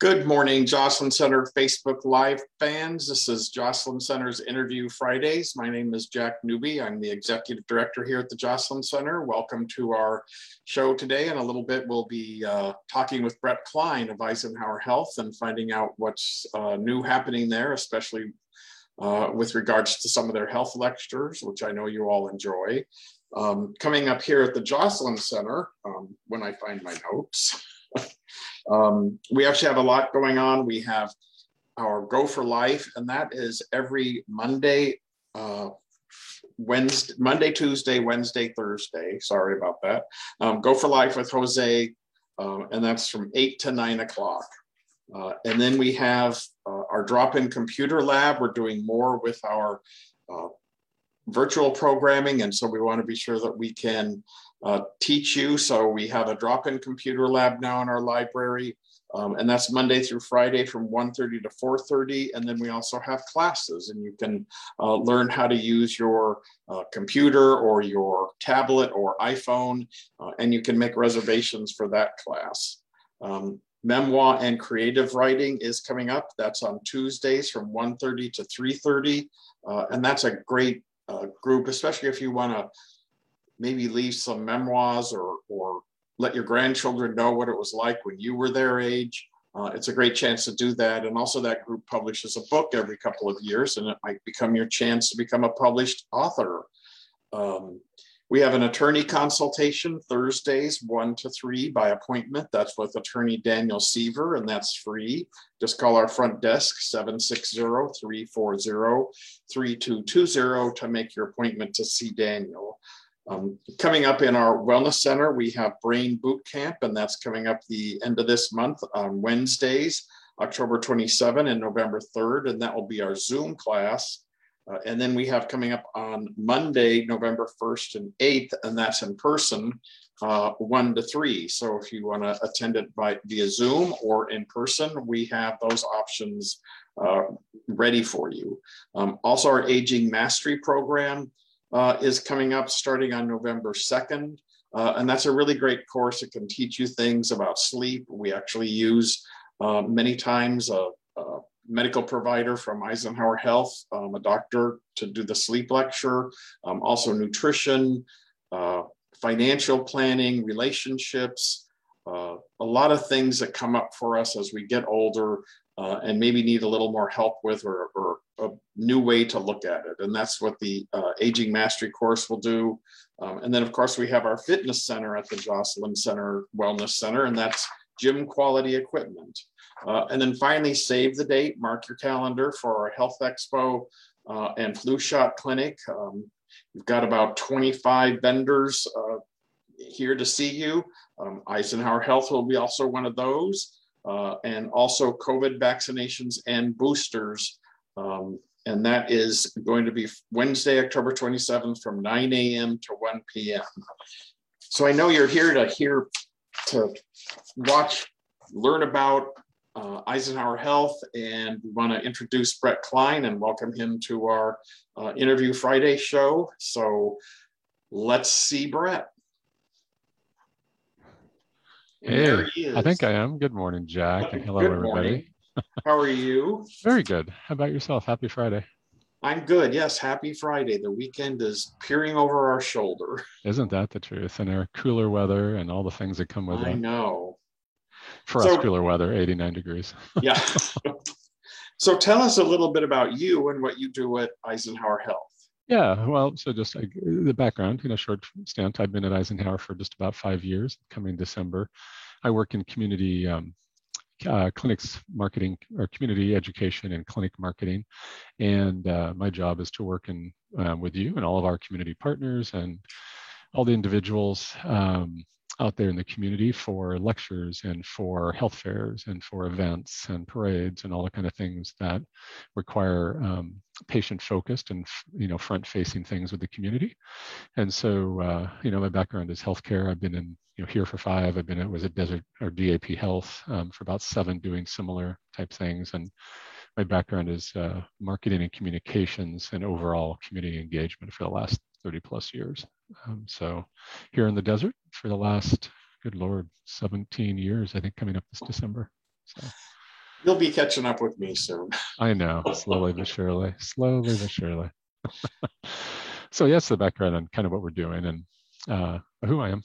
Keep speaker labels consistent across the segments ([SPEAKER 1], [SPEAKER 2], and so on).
[SPEAKER 1] Good morning, Joslyn Center Facebook Live fans. This is Joslyn Center's Interview Fridays. My name is Jack Newby. I'm the Executive Director here at the Joslyn Center. Welcome to our show today. In a little bit, we'll be uh, talking with Brett Klein of Eisenhower Health and finding out what's uh, new happening there, especially uh, with regards to some of their health lectures, which I know you all enjoy. Um, coming up here at the Joslyn Center, um, when I find my notes, um, we actually have a lot going on. We have our Go for Life, and that is every Monday, uh, Wednesday, Monday, Tuesday, Wednesday, Thursday. Sorry about that. Um, Go for Life with Jose, uh, and that's from eight to nine o'clock. Uh, and then we have uh, our drop-in computer lab. We're doing more with our uh, virtual programming, and so we want to be sure that we can uh, teach you. So we have a drop-in computer lab now in our library. Um, and that's Monday through Friday from 1.30 to 4.30. And then we also have classes and you can uh, learn how to use your uh, computer or your tablet or iPhone, uh, and you can make reservations for that class. Um, memoir and creative writing is coming up. That's on Tuesdays from 1.30 to 3.30. Uh, and that's a great uh, group, especially if you wanna maybe leave some memoirs or, or let your grandchildren know what it was like when you were their age. Uh, it's a great chance to do that. And also, that group publishes a book every couple of years, and it might become your chance to become a published author. Um, we have an attorney consultation Thursdays, 1 to 3 by appointment. That's with attorney Daniel Seaver, and that's free. Just call our front desk, 760 340 3220, to make your appointment to see Daniel. Um, coming up in our wellness center, we have brain boot camp, and that's coming up the end of this month on Wednesdays, October 27 and November 3rd, and that will be our Zoom class. Uh, and then we have coming up on Monday, November 1st and 8th, and that's in person, uh, 1 to 3. So if you want to attend it by via Zoom or in person, we have those options uh, ready for you. Um, also, our aging mastery program uh, is coming up starting on November 2nd. Uh, and that's a really great course. It can teach you things about sleep. We actually use uh, many times a, a, medical provider from Eisenhower Health, um, a doctor to do the sleep lecture, um, also nutrition, uh, financial planning, relationships, uh, a lot of things that come up for us as we get older uh, and maybe need a little more help with or, or, a new way to look at it. And that's what the uh, Aging Mastery course will do. Um, and then, of course, we have our fitness center at the Joslyn Center Wellness Center, and that's gym quality equipment. Uh, and then finally, save the date, mark your calendar for our Health Expo uh, and flu shot clinic. Um, we've got about 25 vendors uh, here to see you. Um, Eisenhower Health will be also one of those uh, and also COVID vaccinations and boosters. Um, and that is going to be Wednesday, October 27th from 9 a.m. to 1 p.m. So I know you're here to hear, to watch, learn about uh, Eisenhower Health, and we want to introduce Brett Klein and welcome him to our uh, Interview Friday show. So let's see Brett.
[SPEAKER 2] Hey, I think I am. Good morning, Jack. Hello, good everybody.
[SPEAKER 1] How are you?
[SPEAKER 2] Very good. How about yourself? Happy Friday.
[SPEAKER 1] I'm good. Yes, happy Friday. The weekend is peering over our shoulder.
[SPEAKER 2] Isn't that the truth? And our cooler weather and all the things that come with it. I
[SPEAKER 1] know.
[SPEAKER 2] For so, us, cooler weather, 89 degrees.
[SPEAKER 1] yeah. so tell us a little bit about you and what you do at Eisenhower Health.
[SPEAKER 2] Yeah, well, so just like the background, you know, short stint. I've been at Eisenhower for just about five years. Coming December, I work in community um, uh, clinics marketing or community education and clinic marketing, and uh, my job is to work in um, with you and all of our community partners and all the individuals um, out there in the community for lectures and for health fairs and for events and parades and all the kind of things that require um, patient focused and you know front facing things with the community and so uh, you know my background is healthcare i've been in you know here for five i've been at was at desert or dap health um, for about seven doing similar type things and my background is uh, marketing and communications and overall community engagement for the last 30 plus years um, so here in the desert for the last, good Lord, 17 years, I think coming up this December. So.
[SPEAKER 1] You'll be catching up with me soon.
[SPEAKER 2] I know, slowly but surely, slowly but surely. so yes, the background on kind of what we're doing and uh, who I am.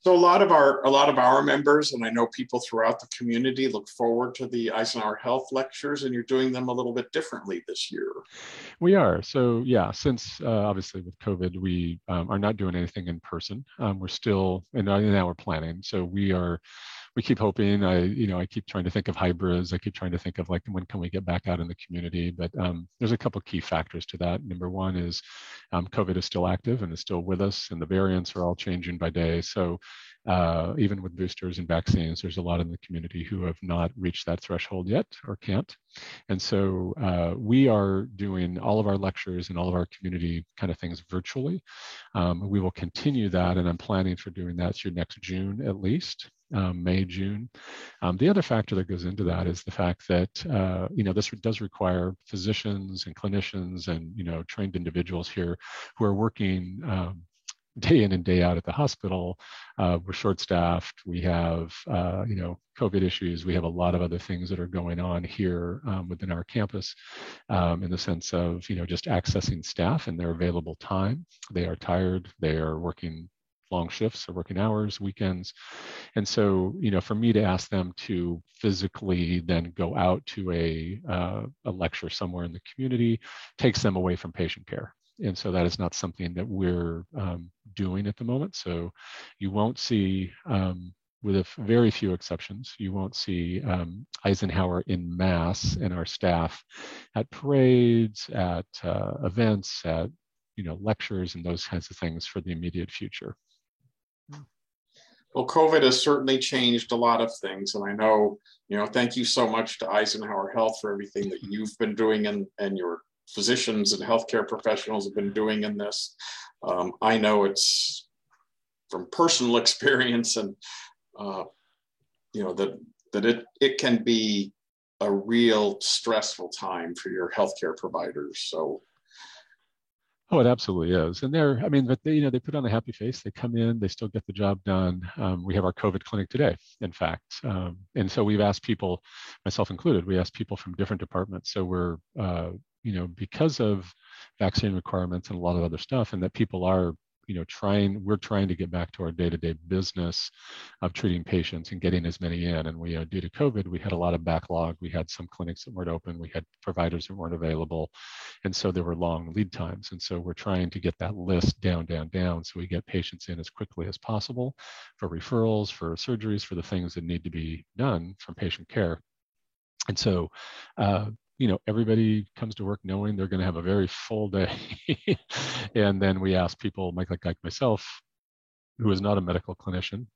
[SPEAKER 1] So a lot of our a lot of our members, and I know people throughout the community, look forward to the Eisenhower Health lectures, and you're doing them a little bit differently this year.
[SPEAKER 2] We are. So yeah, since uh, obviously with COVID, we um, are not doing anything in person. Um, we're still, and now we're planning. So we are we keep hoping. I, you know, I keep trying to think of hybrids. I keep trying to think of like when can we get back out in the community. But um, there's a couple key factors to that. Number one is um, COVID is still active and is still with us, and the variants are all changing by day. So uh, even with boosters and vaccines, there's a lot in the community who have not reached that threshold yet or can't. And so uh, we are doing all of our lectures and all of our community kind of things virtually. Um, we will continue that, and I'm planning for doing that through next June at least um, May, June. Um, the other factor that goes into that is the fact that uh, you know this does require physicians and clinicians and you know trained individuals here who are working um, day in and day out at the hospital. Uh, we're short-staffed. We have uh, you know COVID issues. We have a lot of other things that are going on here um, within our campus, um, in the sense of you know just accessing staff and their available time. They are tired. They are working long shifts or working hours, weekends. And so, you know, for me to ask them to physically then go out to a, uh, a lecture somewhere in the community takes them away from patient care. And so that is not something that we're um, doing at the moment. So you won't see, um, with a very few exceptions, you won't see um, Eisenhower in mass and our staff at parades, at uh, events, at you know lectures and those kinds of things for the immediate future.
[SPEAKER 1] Well, COVID has certainly changed a lot of things. And I know, you know, thank you so much to Eisenhower Health for everything that you've been doing and, and your physicians and healthcare professionals have been doing in this. Um, I know it's from personal experience and, uh, you know, that, that it, it can be a real stressful time for your healthcare providers. So
[SPEAKER 2] Oh, it absolutely is. And they're, I mean, but they, you know, they put on a happy face. They come in, they still get the job done. Um, we have our COVID clinic today, in fact. Um, and so we've asked people, myself included, we asked people from different departments. So we're, uh, you know, because of vaccine requirements and a lot of other stuff, and that people are you know trying we're trying to get back to our day-to-day business of treating patients and getting as many in. And we uh, due to covid we had a lot of backlog. We had some clinics that weren't open. We had providers that weren't available. And so there were long lead times. And so we're trying to get that list down down down so we get patients in as quickly as possible for referrals for surgeries for the things that need to be done from patient care. And so uh, you know everybody comes to work knowing they're going to have a very full day. And then we ask people like, like myself who is not a medical clinician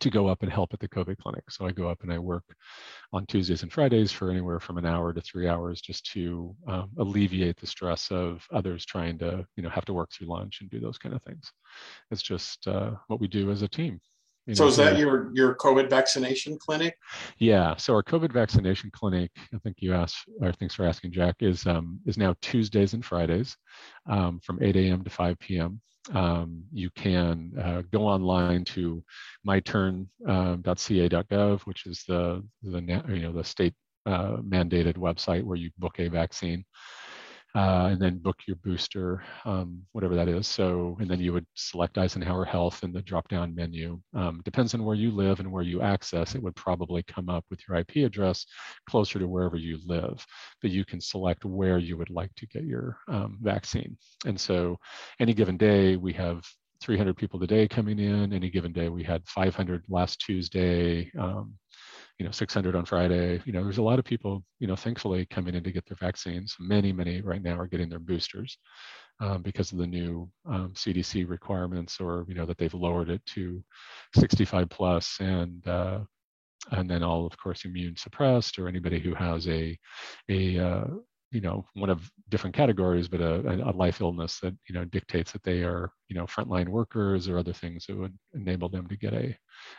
[SPEAKER 2] to go up and help at the covid clinic. So i go up and i work on tuesdays and fridays for anywhere from an hour to three hours just to um, alleviate the stress of others trying to you know have to work through lunch and do those kind of things. It's just uh, what we do as a team
[SPEAKER 1] you so know, is that your your COVID vaccination clinic?
[SPEAKER 2] Yeah. So our COVID vaccination clinic, I think you asked, or thanks for asking, Jack, is um, is now Tuesdays and Fridays um, from 8 a.m. to 5 p.m. Um, you can uh, go online to myturn.ca.gov, um, which is the the you know the state uh, mandated website where you book a vaccine uh, and then book your booster, um, whatever that is. So, and then you would select Eisenhower Health in the drop-down menu. Um, depends on where you live and where you access. It would probably come up with your IP address closer to wherever you live, but you can select where you would like to get your um, vaccine. And so, any given day, we have 300 people today coming in. Any given day, we had 500 last Tuesday. Um, you know 600 on friday. You know there's a lot of people you know thankfully coming in to get their vaccines. Many many right now are getting their boosters um, because of the new um, cdc requirements or you know that they've lowered it to 65 plus and uh, and then all of course immune suppressed or anybody who has a a uh, you know one of different categories but a, a, life illness that you know dictates that they are you know frontline workers or other things that would enable them to get a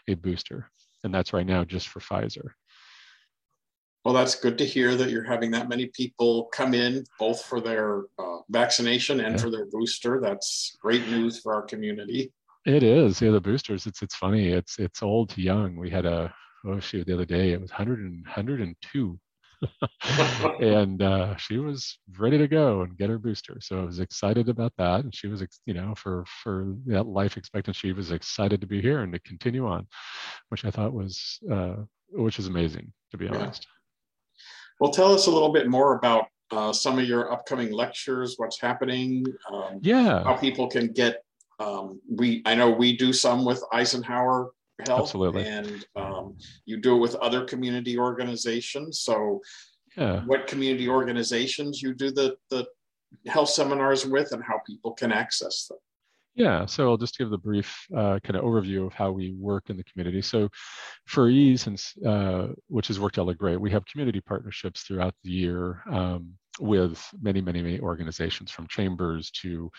[SPEAKER 2] a booster and that's right now just for Pfizer.
[SPEAKER 1] Well, that's good to hear that you're having that many people come in, both for their uh, vaccination and yeah. for their booster. That's great news for our community.
[SPEAKER 2] It is. Yeah, the boosters. It's it's funny. It's it's old to young. We had a oh shoot, the other day it was 100 and 102 and uh, she was ready to go and get her booster. So I was excited about that, and she was, you know, for for that life expectancy, she was excited to be here and to continue on, which I thought was, uh, which is amazing to be yeah. honest.
[SPEAKER 1] Well, tell us a little bit more about uh, some of your upcoming lectures, what's happening, um,
[SPEAKER 2] yeah,
[SPEAKER 1] how people can get. Um, we I know we do some with Eisenhower Health,
[SPEAKER 2] Absolutely.
[SPEAKER 1] and um, you do it with other community organizations. So,
[SPEAKER 2] yeah.
[SPEAKER 1] what community organizations you do the the health seminars with, and how people can access them?
[SPEAKER 2] Yeah, so I'll just give the brief uh, kind of overview of how we work in the community. So for ease, and, uh, which has worked out like great, we have community partnerships throughout the year um, with many, many, many organizations from chambers to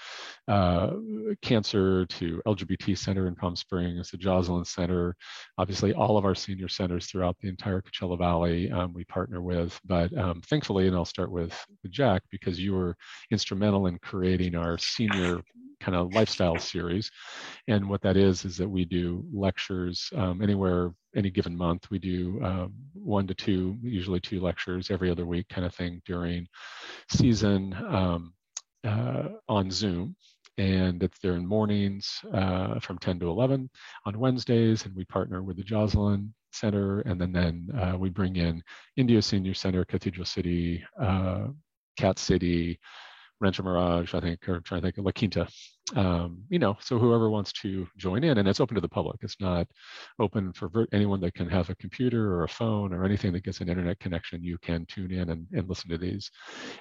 [SPEAKER 2] uh, cancer to LGBT Center in Palm Springs, the Joslyn Center, obviously all of our senior centers throughout the entire Coachella Valley um, we partner with. But um, thankfully, and I'll start with, with Jack, because you were instrumental in creating our senior kind of lifestyle series. And what that is, is that we do lectures um, anywhere, any given month. We do um, one to two, usually two lectures every other week kind of thing during season um, uh, on Zoom. And it's there in mornings uh, from 10 to 11 on Wednesdays. And we partner with the Joslyn Center. And then, then uh, we bring in Indio Senior Center, Cathedral City, uh, Cat City, Rancho Mirage, I think, or I'm trying to think of La Quinta. Um, you know, so whoever wants to join in, and it's open to the public. It's not open for ver- anyone that can have a computer or a phone or anything that gets an internet connection. You can tune in and, and listen to these.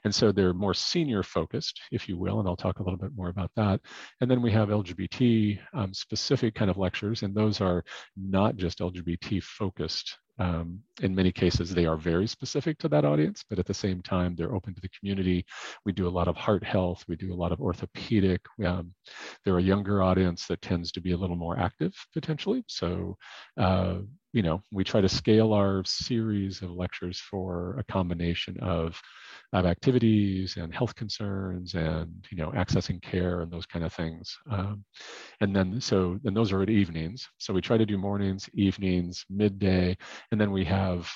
[SPEAKER 2] And so they're more senior focused, if you will, and I'll talk a little bit more about that. And then we have LGBT um, specific kind of lectures, and those are not just LGBT focused um, in many cases, they are very specific to that audience, but at the same time, they're open to the community. We do a lot of heart health. We do a lot of orthopedic. Um, they're a younger audience that tends to be a little more active potentially. So, uh, you know, we try to scale our series of lectures for a combination of of activities and health concerns and you know accessing care and those kind of things um, and then so then those are at evenings. So we try to do mornings evenings midday and then we have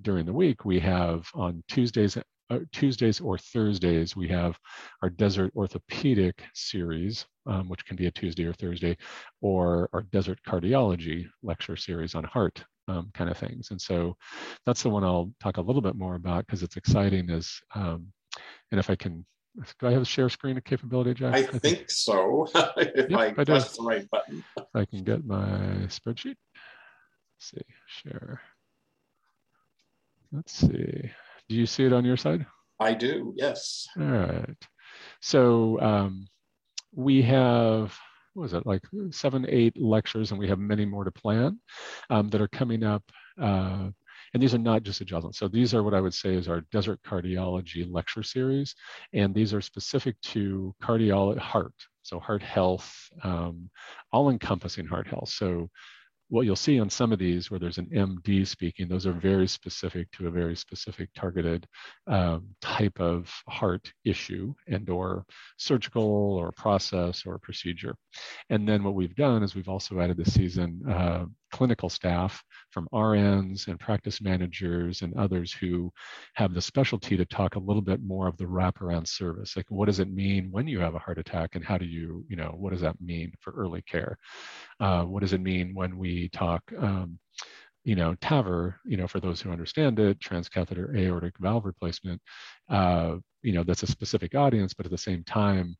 [SPEAKER 2] during the week we have on tuesdays uh, Tuesdays or Thursdays, we have our Desert Orthopedic series, um, which can be a Tuesday or Thursday, or our Desert Cardiology lecture series on heart um, kind of things. And so that's the one I'll talk a little bit more about because it's exciting Is um, and if I can, do I have a share screen capability, Jack?
[SPEAKER 1] I, I think, think, so, if yep, I, I press the right button.
[SPEAKER 2] I can get my spreadsheet. Let's see, share. Let's see. Do you see it on your side?
[SPEAKER 1] I do, yes.
[SPEAKER 2] All right. So um, we have what was it like seven, eight lectures, and we have many more to plan um, that are coming up. Uh, and these are not just a Joslyn. So these are what I would say is our desert cardiology lecture series, and these are specific to cardiology, heart, so heart health, um, all-encompassing heart health. So what you'll see on some of these where there's an MD speaking, those are very specific to a very specific targeted um, type of heart issue and or surgical or process or procedure. And then what we've done is we've also added this season uh, clinical staff from RNs and practice managers and others who have the specialty to talk a little bit more of the wraparound service. Like, what does it mean when you have a heart attack, and how do you, you know, what does that mean for early care? Uh, what does it mean when we talk? Um, you know, TAVR, you know, for those who understand it, transcatheter aortic valve replacement, uh, you know, that's a specific audience, but at the same time,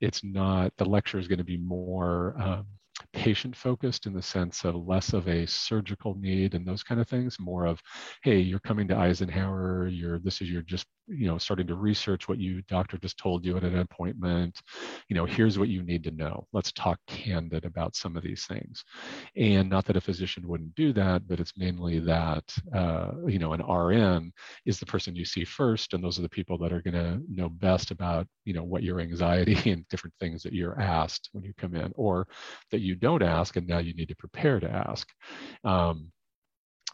[SPEAKER 2] it's not, the lecture is going to be more um, patient focused in the sense of less of a surgical need and those kind of things, more of, hey, you're coming to Eisenhower, you're this is your just you know starting to research what you doctor just told you at an appointment you know here's what you need to know. Let's talk candid about some of these things. And not that a physician wouldn't do that but it's mainly that uh, you know an rn is the person you see first and those are the people that are going to know best about you know what your anxiety and different things that you're asked when you come in or that you don't ask and now you need to prepare to ask. Um,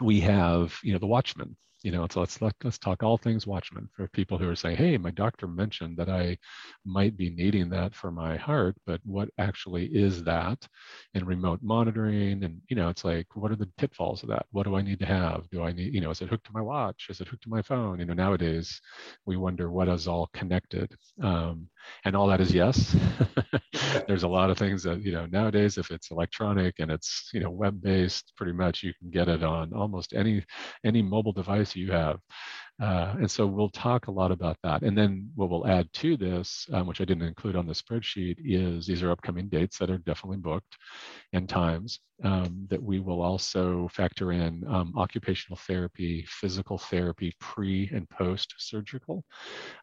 [SPEAKER 2] we have you know the watchman you know, so let's let, let's talk all things Watchman for people who are saying, hey, my doctor mentioned that I might be needing that for my heart, but what actually is that? And remote monitoring, and you know, it's like, what are the pitfalls of that? What do I need to have? Do I need, you know, is it hooked to my watch? Is it hooked to my phone? You know, nowadays we wonder what is all connected, um, and all that is yes. There's a lot of things that you know nowadays, if it's electronic and it's you know web based, pretty much you can get it on almost any any mobile device you have. Uh, and so we'll talk a lot about that. And then what we'll add to this, um, which I didn't include on the spreadsheet, is these are upcoming dates that are definitely booked and times um, that we will also factor in um, occupational therapy, physical therapy, pre and post surgical,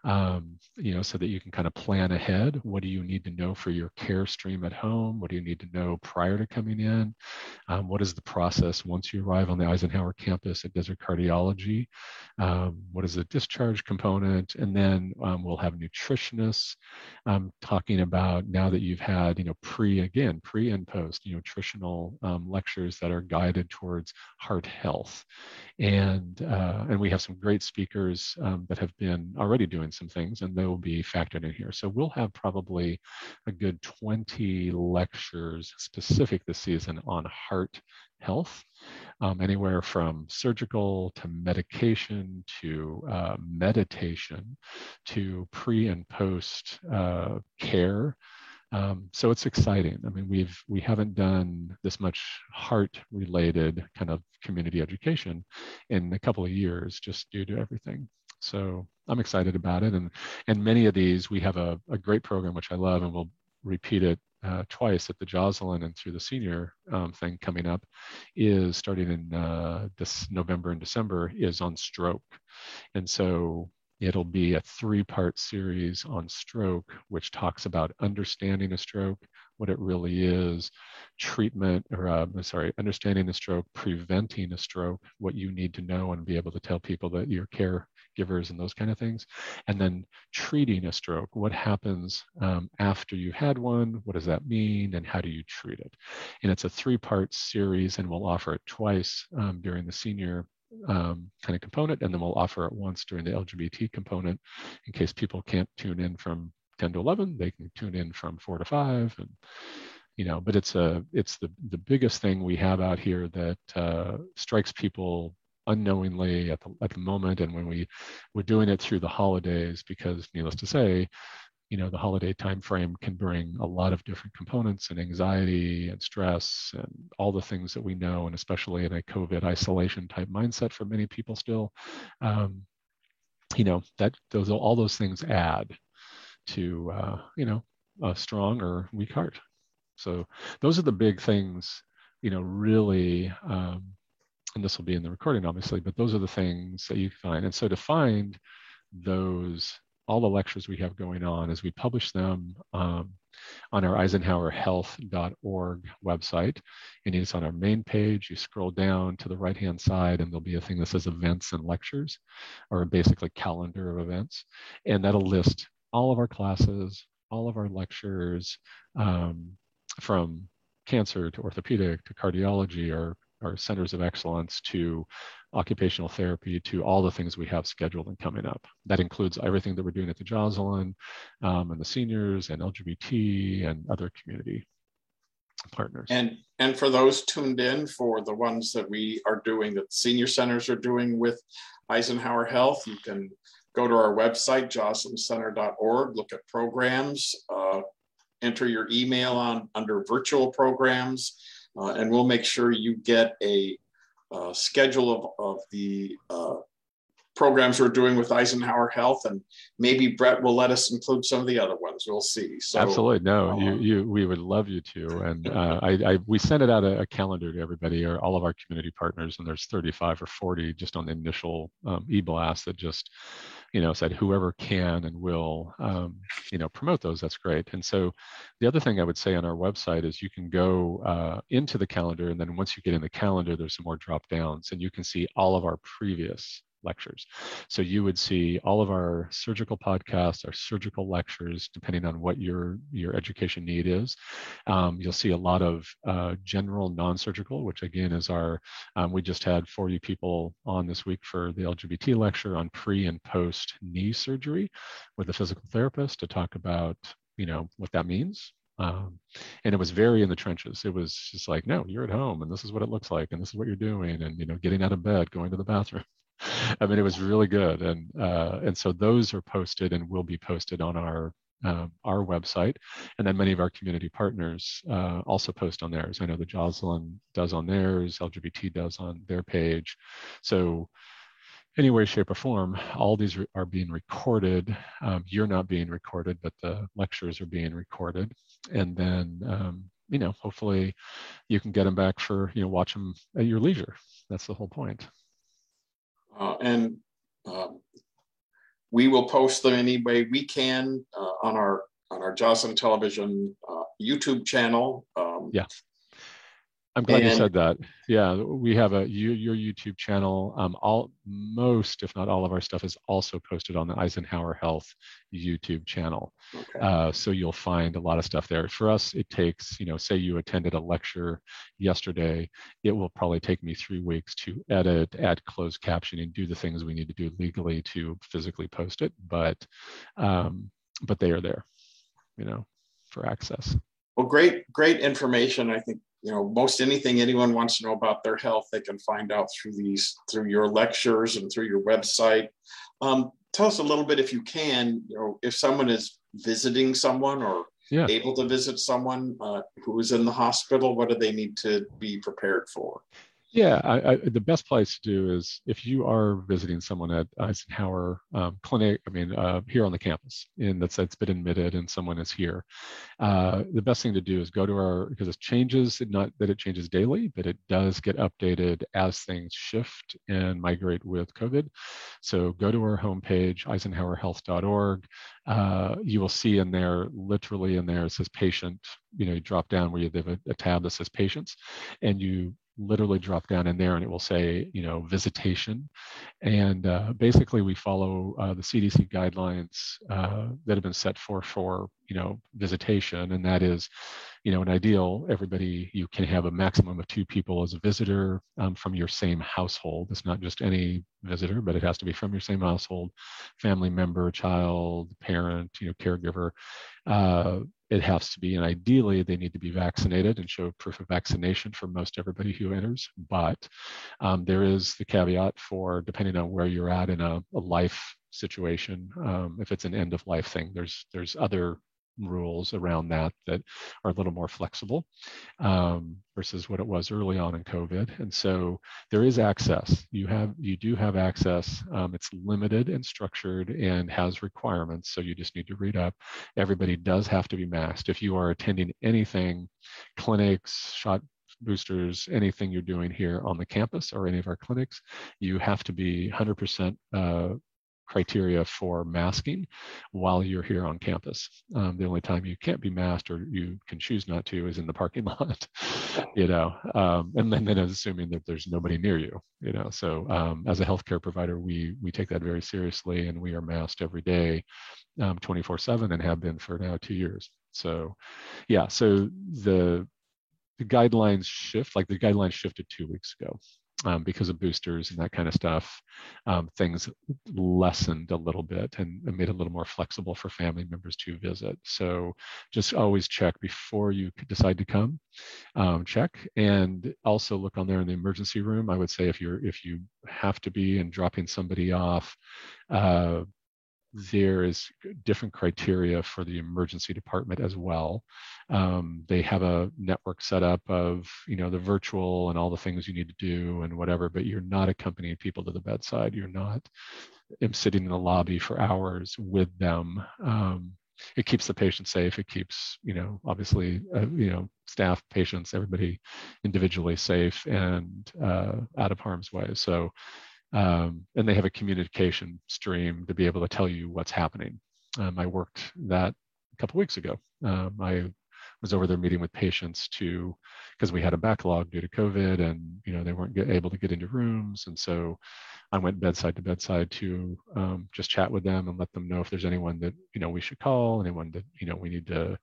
[SPEAKER 2] um, you know, so that you can kind of plan ahead. What do you need to know for your care stream at home? What do you need to know prior to coming in? Um, what is the process once you arrive on the Eisenhower campus at Desert Cardiology? Um, what is the discharge component? And then um, we'll have nutritionists talking about now that you've had, you know, pre, again, pre and post, you know, nutritional um, lectures that are guided towards heart health. And, uh, and we have some great speakers um, that have been already doing some things and they will be factored in here. So we'll have probably a good 20 lectures specific this season on heart health, um, anywhere from surgical to medication to uh, meditation to pre and post uh, care um, so it's exciting. I mean, we've we haven't done this much heart-related kind of community education in a couple of years, just due to everything. So I'm excited about it, and and many of these we have a, a great program which I love, and we'll repeat it uh, twice at the Joslyn and through the senior um, thing coming up is starting in uh, this November and December is on stroke. And so It'll be a three part series on stroke, which talks about understanding a stroke, what it really is, treatment, or uh, sorry, understanding the stroke, preventing a stroke, what you need to know and be able to tell people that your caregivers and those kind of things. And then treating a stroke, what happens um, after you had one, what does that mean, and how do you treat it? And it's a three part series, and we'll offer it twice um, during the senior um, kind of component, and then we'll offer it once during the LGBT component in case people can't tune in from 10 to 11, they can tune in from four to five, and you know. But it's a it's the the biggest thing we have out here that uh, strikes people unknowingly at the at the moment, and when we we're doing it through the holidays because, needless to say, you know the holiday time frame can bring a lot of different components and anxiety and stress and all the things that we know and especially in a covid isolation type mindset for many people still. Um, you know that those all those things add to uh, you know a strong or weak heart. So those are the big things you know really um, and this will be in the recording obviously but those are the things that you find and so to find those all the lectures we have going on as we publish them um, on our eisenhowerhealth.org website. And it's on our main page. You scroll down to the right hand side, and there'll be a thing that says events and lectures, or basically calendar of events. And that'll list all of our classes, all of our lectures um, from cancer to orthopedic to cardiology or our centers of excellence to occupational therapy to all the things we have scheduled and coming up. That includes everything that we're doing at the Joslyn um, and the seniors and LGBT and other community partners.
[SPEAKER 1] And and for those tuned in for the ones that we are doing that senior centers are doing with Eisenhower Health, you can go to our website joslyncenter.org, look at programs, uh, enter your email on under virtual programs, uh, and we'll make sure you get a uh, schedule of, of the uh, programs we're doing with Eisenhower Health, and maybe Brett will let us include some of the other ones. We'll see.
[SPEAKER 2] So, Absolutely, no, you, uh, you, we would love you to, and uh, I, I, we sent it out a, a, calendar to everybody or all of our community partners, and there's 35 or 40 just on the initial um, e-blast that just you know, said whoever can and will, um, you know, promote those, that's great. And so the other thing I would say on our website is you can go uh, into the calendar and then once you get in the calendar, there's some more drop downs and you can see all of our previous lectures. So you would see all of our surgical podcasts, our surgical lectures, depending on what your your education need is. Um, you'll see a lot of uh, general non-surgical, which again is our. Um, we just had 40 people on this week for the LGBT lecture on pre and post knee surgery with a physical therapist to talk about you know what that means um, and it was very in the trenches it was just like no you're at home and this is what it looks like and this is what you're doing and you know getting out of bed going to the bathroom i mean it was really good and uh, and so those are posted and will be posted on our uh, our website and then many of our community partners uh, also post on theirs i know the joslyn does on theirs lgbt does on their page so any way, shape, or form, all these are being recorded. Um, you're not being recorded, but the lectures are being recorded. And then, um, you know, hopefully you can get them back for, you know, watch them at your leisure. That's the whole point.
[SPEAKER 1] Uh, and uh, we will post them any way we can uh, on our on our Joslyn Television uh, YouTube channel.
[SPEAKER 2] Um, yeah. I'm glad and, you said that. Yeah, we have a your YouTube channel. Um, all most, if not all, of our stuff is also posted on the Eisenhower Health YouTube channel. Okay. Uh, so you'll find a lot of stuff there. For us, it takes you know, say you attended a lecture yesterday, it will probably take me three weeks to edit, add closed captioning, do the things we need to do legally to physically post it. But um, but they are there, you know, for access.
[SPEAKER 1] Well, great, great information. I think you know most anything anyone wants to know about their health they can find out through these through your lectures and through your website um, tell us a little bit if you can you know if someone is visiting someone or yeah. able to visit someone uh, who is in the hospital what do they need to be prepared for
[SPEAKER 2] yeah, I, I, the best place to do is if you are visiting someone at Eisenhower um, Clinic, I mean, uh, here on the campus, and that's, that's been admitted and someone is here, uh, the best thing to do is go to our, because it changes, not that it changes daily, but it does get updated as things shift and migrate with COVID. So go to our homepage, eisenhowerhealth.org. Uh, you will see in there, literally in there, it says patient, you know, you drop down where you have a, a tab that says patients, and you literally drop down in there and it will say, you know, visitation. And uh, basically we follow uh, the CDC guidelines uh, that have been set for, for, you know, visitation. And that is, you know, an ideal, everybody, you can have a maximum of two people as a visitor um, from your same household. It's not just any visitor, but it has to be from your same household, family member, child, parent, you know, caregiver. It has to be, and ideally they need to be vaccinated and show proof of vaccination for most everybody who enters. But um, there is the caveat for depending on where you're at in a, a life situation. Um, if it's an end of life thing, there's there's other rules around that that are a little more flexible um, versus what it was early on in COVID. And so there is access. You have you do have access. Um, it's limited and structured and has requirements. So you just need to read up. Everybody does have to be masked. If you are attending anything, clinics, shot boosters, anything you're doing here on the campus or any of our clinics, you have to be 100% uh, criteria for masking while you're here on campus. Um, the only time you can't be masked or you can choose not to is in the parking lot, you know, um, and then, then assuming that there's nobody near you, you know. So um, as a healthcare provider, we we take that very seriously and we are masked every day, 24/7 um, and have been for now two years. So, yeah. So the the guidelines shift, like the guidelines shifted two weeks ago um, because of boosters and that kind of stuff, um, things lessened a little bit and, made it a little more flexible for family members to visit. So just always check before you decide to come. Um, check and also look on there in the emergency room. I would say if you're if you have to be and dropping somebody off. Uh, there is different criteria for the emergency department as well. Um, they have a network set up of, you know, the virtual and all the things you need to do and whatever, but you're not accompanying people to the bedside. You're not am sitting in the lobby for hours with them. Um, it keeps the patient safe. It keeps, you know, obviously, uh, you know, staff, patients, everybody individually safe and uh, out of harm's way. So um, and they have a communication stream to be able to tell you what's happening. Um, I worked that a couple weeks ago. Um, I was over there meeting with patients to because we had a backlog due to COVID and you know they weren't get, able to get into rooms, and so I went bedside to bedside to um, just chat with them and let them know if there's anyone that you know we should call, anyone that you know we need to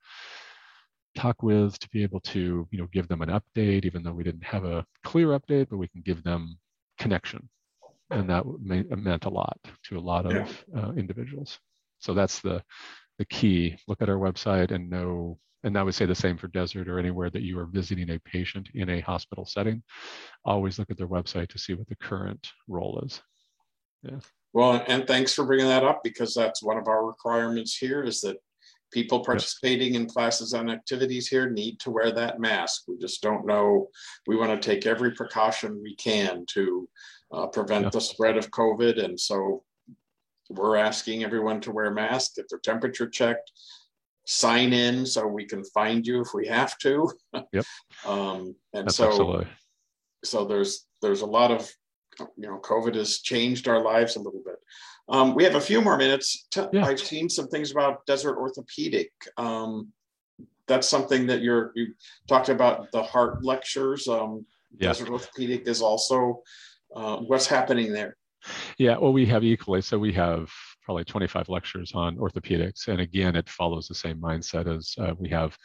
[SPEAKER 2] talk with to be able to you know give them an update, even though we didn't have a clear update, but we can give them connection, and that may, meant a lot to a lot of uh, individuals. So that's the the key. Look at our website and know and I would say the same for Desert or anywhere that you are visiting a patient in a hospital setting. Always look at their website to see what the current role is.
[SPEAKER 1] Yeah. Well, and thanks for bringing that up because that's one of our requirements here is that people participating in classes and activities here need to wear that mask. We just don't know. We want to take every precaution we can to uh, prevent yep. the spread of COVID. And so we're asking everyone to wear masks, get their temperature checked, sign in so we can find you if we have to.
[SPEAKER 2] Yep.
[SPEAKER 1] um, and That's so, absolutely. so there's there's a lot of you know, COVID has changed our lives a little bit. Um, we have a few more minutes. To, yeah. I've seen some things about Desert Orthopedic. Um, that's something that you're you talked about the heart lectures. Um, yeah. Desert Orthopedic is also uh, what's happening there.
[SPEAKER 2] Yeah, well, we have equally. So we have probably 25 lectures on orthopedics. And again, it follows the same mindset as uh, we have,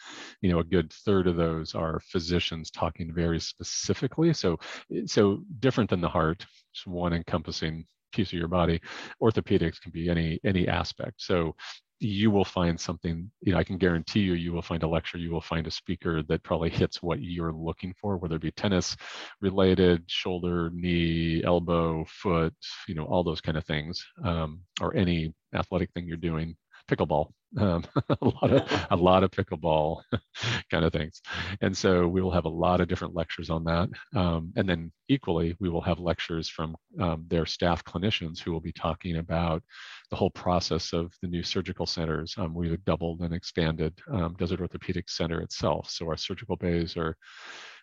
[SPEAKER 2] you know, a good third of those are physicians talking very specifically. So, so different than the heart, it's one encompassing piece of your body. Orthopedics can be any any aspect. So you will find something you know i can guarantee you you will find a lecture you will find a speaker that probably hits what you're looking for whether it be tennis related shoulder knee elbow foot you know all those kind of things um, or any athletic thing you're doing pickleball um, a lot of a lot of pickleball kind of things and so we will have a lot of different lectures on that um, and then equally we will have lectures from um, their staff clinicians who will be talking about the whole process of the new surgical centers um, we've doubled and expanded um, desert orthopedic center itself so our surgical bays are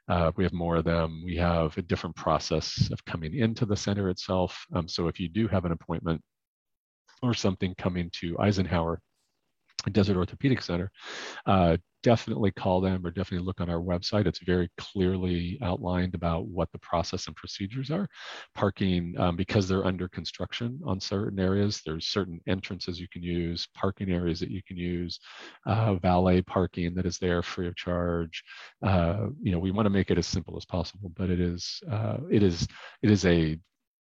[SPEAKER 2] uh, we have more of them. We have a different process of coming into the center itself. Um, so if you do have an appointment or something coming to Eisenhower Desert Orthopedic Center, uh, definitely call them or definitely look on our website. It's very clearly outlined about what the process and procedures are. Parking, um, because they're under construction on certain areas, there's certain entrances you can use, parking areas that you can use, uh, valet parking that is there free of charge. Uh, you know, we want to make it as simple as possible, but it is uh, it is it is a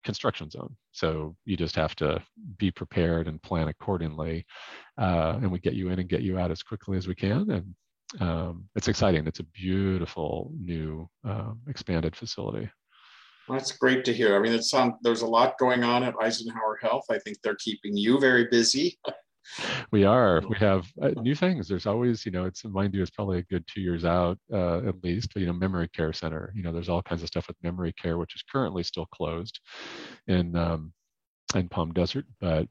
[SPEAKER 2] construction zone. So you just have to be prepared and plan accordingly. Uh, and we get you in and get you out as quickly as we can. And um, it's exciting. It's a beautiful new uh, expanded facility.
[SPEAKER 1] Well, that's great to hear. I mean, it's on, there's a lot going on at Eisenhower Health. I think they're keeping you very busy.
[SPEAKER 2] we are. We have uh, new things. There's always you know it's mind you it's probably a good two years out uh, at least you know memory care center you know there's all kinds of stuff with memory care which is currently still closed in um, in palm desert but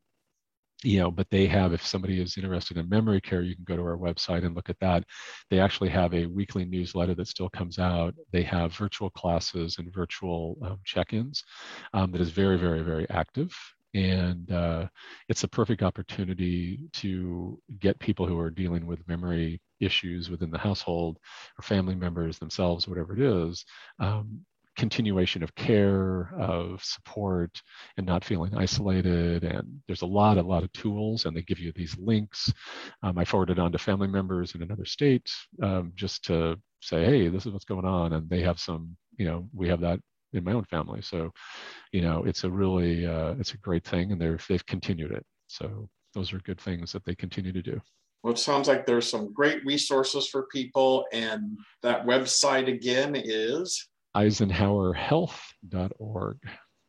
[SPEAKER 2] you know but they have if somebody is interested in memory care you can go to our website and look at that. They actually have a weekly newsletter that still comes out. They have virtual classes and virtual um, check-ins um, that is very very very active and uh, it's a perfect opportunity to get people who are dealing with memory issues within the household or family members themselves whatever it is um, continuation of care of support and not feeling isolated. And there's a lot a lot of tools and they give you these links. Um, i forwarded on to family members in another state um, just to say hey this is what's going on. And they have some you know we have that in my own family. So, you know, it's a really uh, it's a great thing, and they're they've continued it. So those are good things that they continue to do.
[SPEAKER 1] Well, it sounds like there's some great resources for people, and that website again is
[SPEAKER 2] eisenhowerhealth.org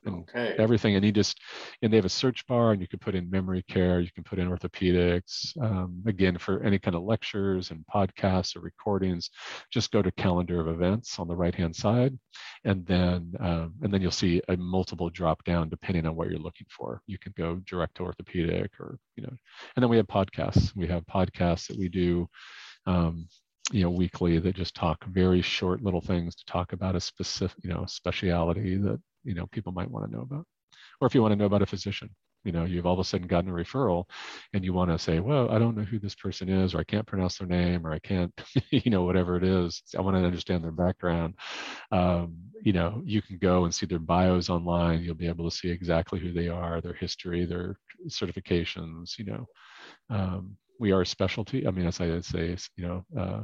[SPEAKER 2] and okay. everything. And you just, and they have a search bar and you can put in memory care, you can put in orthopedics. Um, again, for any kind of lectures and podcasts or recordings, just go to calendar of events on the right-hand side. And then, um, and then you'll see a multiple drop down depending on what you're looking for. You can go direct to orthopedic or, you know, and then we have podcasts. We have podcasts that we do um, you know weekly that just talk very short little things to talk about a specific you know speciality that you know people might want to know about. Or if you want to know about a physician you know you've all of a sudden gotten a referral and you want to say well i don't know who this person is or i can't pronounce their name or i can't you know whatever it is i want to understand their background um, you know you can go and see their bios online. You'll be able to see exactly who they are their history their certifications you know um, we are a specialty. I mean as i say you know uh,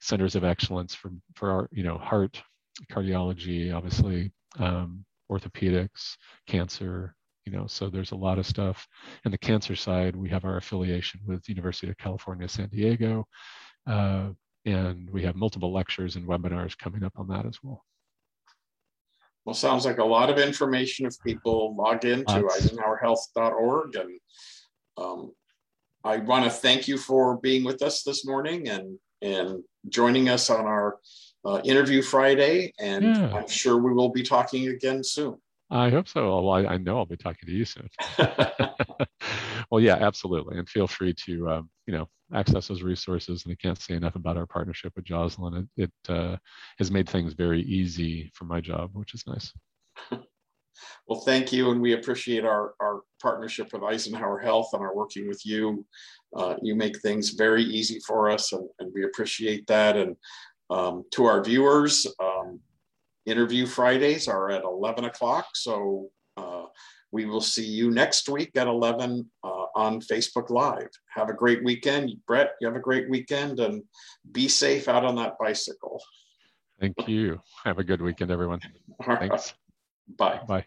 [SPEAKER 2] centers of excellence for for our you know heart cardiology obviously um, orthopedics cancer you know so there's a lot of stuff. And the cancer side we have our affiliation with university of california san diego uh, and we have multiple lectures and webinars coming up on that as well.
[SPEAKER 1] Well sounds like a lot of information if people log into eisenhowerhealth.org and um, i want to thank you for being with us this morning and and joining us on our uh, interview friday and yeah. i'm sure we will be talking again soon
[SPEAKER 2] I hope so. Well, I, I know I'll be talking to you soon. well, yeah, absolutely. And feel free to, um, you know, access those resources. And I can't say enough about our partnership with Joslyn. It, it uh, has made things very easy for my job, which is nice.
[SPEAKER 1] Well, thank you. And we appreciate our, our partnership with Eisenhower Health and our working with you. Uh, you make things very easy for us, and, and we appreciate that. And um, to our viewers, um, interview Fridays are at 11 o'clock. So uh, we will see you next week at 11 uh, on Facebook Live. Have a great weekend. Brett, you have a great weekend and be safe out on that bicycle.
[SPEAKER 2] Thank you. Have a good weekend, everyone. Thanks.
[SPEAKER 1] Bye.
[SPEAKER 2] Bye.